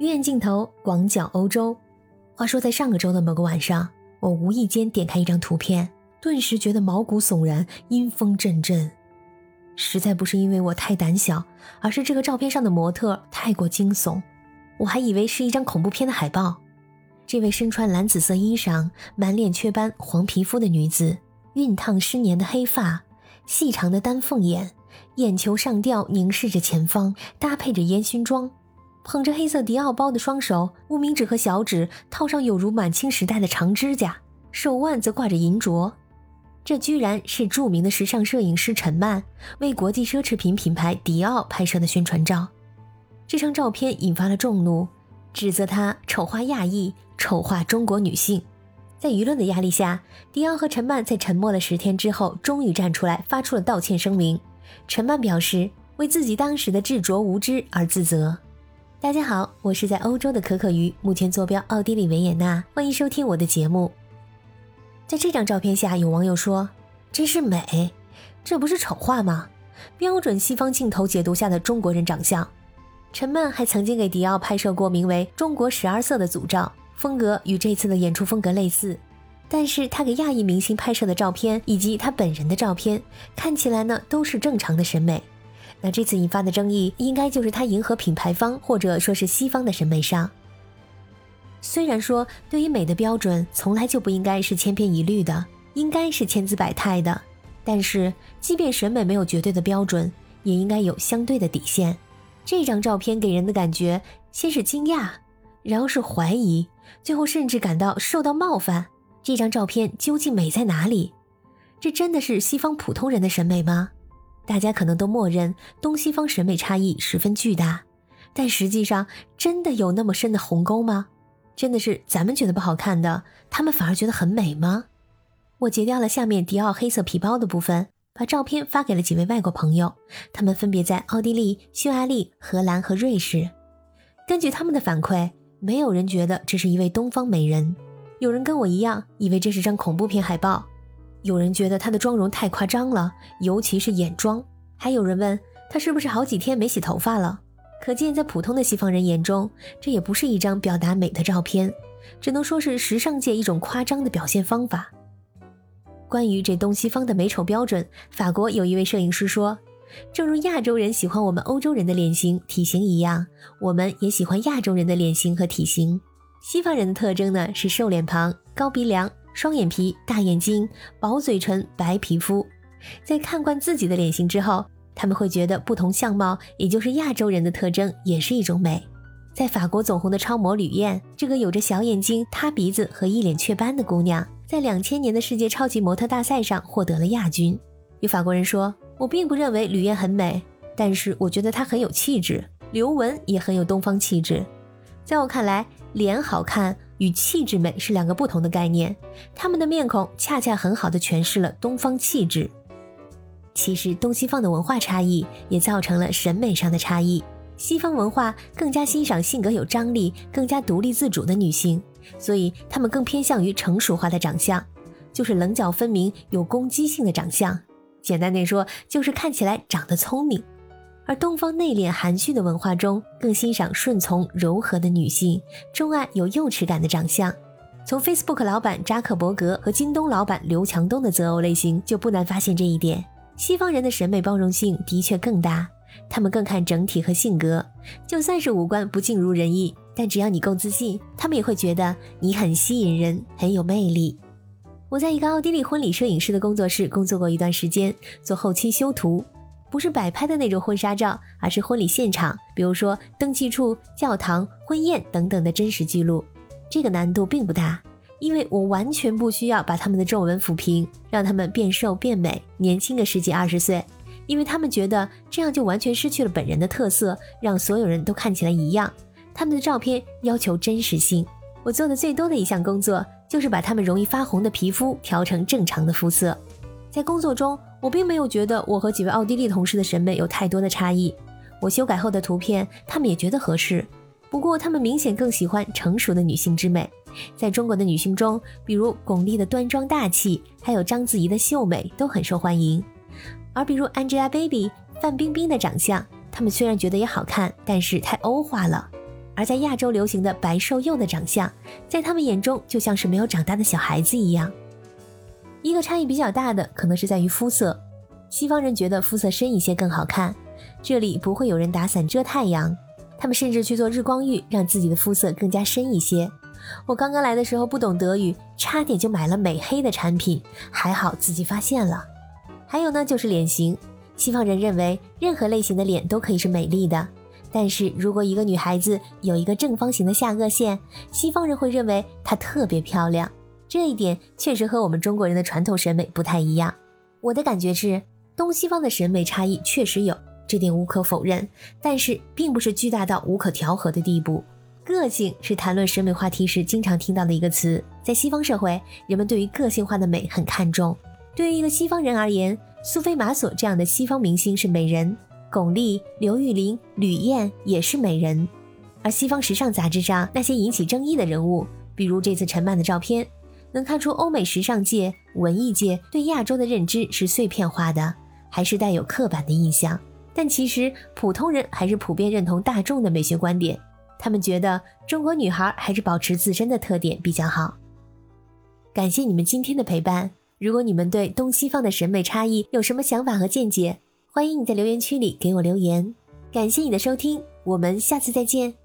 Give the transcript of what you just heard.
鱼眼镜头，广角欧洲。话说，在上个周的某个晚上，我无意间点开一张图片，顿时觉得毛骨悚然，阴风阵阵。实在不是因为我太胆小，而是这个照片上的模特太过惊悚，我还以为是一张恐怖片的海报。这位身穿蓝紫色衣裳、满脸雀斑、黄皮肤的女子，熨烫失年的黑发，细长的丹凤眼，眼球上吊，凝视着前方，搭配着烟熏妆。捧着黑色迪奥包的双手，无名指和小指套上有如满清时代的长指甲，手腕则挂着银镯。这居然是著名的时尚摄影师陈曼为国际奢侈品品牌迪奥拍摄的宣传照。这张照片引发了众怒，指责他丑化亚裔、丑化中国女性。在舆论的压力下，迪奥和陈曼在沉默了十天之后，终于站出来发出了道歉声明。陈曼表示为自己当时的执着无知而自责。大家好，我是在欧洲的可可鱼，目前坐标奥地利维也纳，欢迎收听我的节目。在这张照片下，有网友说：“真是美，这不是丑化吗？标准西方镜头解读下的中国人长相。”陈曼还曾经给迪奥拍摄过名为《中国十二色》的组照，风格与这次的演出风格类似，但是他给亚裔明星拍摄的照片以及他本人的照片，看起来呢都是正常的审美。那这次引发的争议，应该就是他迎合品牌方或者说是西方的审美上。虽然说对于美的标准从来就不应该是千篇一律的，应该是千姿百态的，但是即便审美没有绝对的标准，也应该有相对的底线。这张照片给人的感觉，先是惊讶，然后是怀疑，最后甚至感到受到冒犯。这张照片究竟美在哪里？这真的是西方普通人的审美吗？大家可能都默认东西方审美差异十分巨大，但实际上真的有那么深的鸿沟吗？真的是咱们觉得不好看的，他们反而觉得很美吗？我截掉了下面迪奥黑色皮包的部分，把照片发给了几位外国朋友，他们分别在奥地利、匈牙利、荷兰和瑞士。根据他们的反馈，没有人觉得这是一位东方美人，有人跟我一样，以为这是张恐怖片海报。有人觉得她的妆容太夸张了，尤其是眼妆。还有人问她是不是好几天没洗头发了。可见，在普通的西方人眼中，这也不是一张表达美的照片，只能说是时尚界一种夸张的表现方法。关于这东西方的美丑标准，法国有一位摄影师说：“正如亚洲人喜欢我们欧洲人的脸型体型一样，我们也喜欢亚洲人的脸型和体型。西方人的特征呢是瘦脸庞、高鼻梁。”双眼皮、大眼睛、薄嘴唇、白皮肤，在看惯自己的脸型之后，他们会觉得不同相貌，也就是亚洲人的特征，也是一种美。在法国走红的超模吕燕，这个有着小眼睛、塌鼻子和一脸雀斑的姑娘，在两千年的世界超级模特大赛上获得了亚军。有法国人说：“我并不认为吕燕很美，但是我觉得她很有气质，刘雯也很有东方气质。”在我看来，脸好看。与气质美是两个不同的概念，他们的面孔恰恰很好的诠释了东方气质。其实东西方的文化差异也造成了审美上的差异。西方文化更加欣赏性格有张力、更加独立自主的女性，所以他们更偏向于成熟化的长相，就是棱角分明、有攻击性的长相。简单点说，就是看起来长得聪明。而东方内敛含蓄的文化中，更欣赏顺从柔和的女性，钟爱有幼齿感的长相。从 Facebook 老板扎克伯格和京东老板刘强东的择偶类型，就不难发现这一点。西方人的审美包容性的确更大，他们更看整体和性格。就算是五官不尽如人意，但只要你够自信，他们也会觉得你很吸引人，很有魅力。我在一个奥地利婚礼摄影师的工作室工作过一段时间，做后期修图。不是摆拍的那种婚纱照，而是婚礼现场，比如说登记处、教堂、婚宴等等的真实记录。这个难度并不大，因为我完全不需要把他们的皱纹抚平，让他们变瘦变美，年轻个十几二十岁，因为他们觉得这样就完全失去了本人的特色，让所有人都看起来一样。他们的照片要求真实性，我做的最多的一项工作就是把他们容易发红的皮肤调成正常的肤色。在工作中，我并没有觉得我和几位奥地利同事的审美有太多的差异。我修改后的图片，他们也觉得合适。不过，他们明显更喜欢成熟的女性之美。在中国的女性中，比如巩俐的端庄大气，还有章子怡的秀美，都很受欢迎。而比如 Angelababy、范冰冰的长相，他们虽然觉得也好看，但是太欧化了。而在亚洲流行的白瘦幼的长相，在他们眼中就像是没有长大的小孩子一样。一个差异比较大的可能是在于肤色，西方人觉得肤色深一些更好看，这里不会有人打伞遮太阳，他们甚至去做日光浴，让自己的肤色更加深一些。我刚刚来的时候不懂德语，差点就买了美黑的产品，还好自己发现了。还有呢，就是脸型，西方人认为任何类型的脸都可以是美丽的，但是如果一个女孩子有一个正方形的下颚线，西方人会认为她特别漂亮。这一点确实和我们中国人的传统审美不太一样。我的感觉是，东西方的审美差异确实有，这点无可否认，但是并不是巨大到无可调和的地步。个性是谈论审美话题时经常听到的一个词，在西方社会，人们对于个性化的美很看重。对于一个西方人而言，苏菲玛索这样的西方明星是美人，巩俐、刘玉玲、吕燕也是美人。而西方时尚杂志上那些引起争议的人物，比如这次陈曼的照片。能看出欧美时尚界、文艺界对亚洲的认知是碎片化的，还是带有刻板的印象？但其实普通人还是普遍认同大众的美学观点，他们觉得中国女孩还是保持自身的特点比较好。感谢你们今天的陪伴。如果你们对东西方的审美差异有什么想法和见解，欢迎你在留言区里给我留言。感谢你的收听，我们下次再见。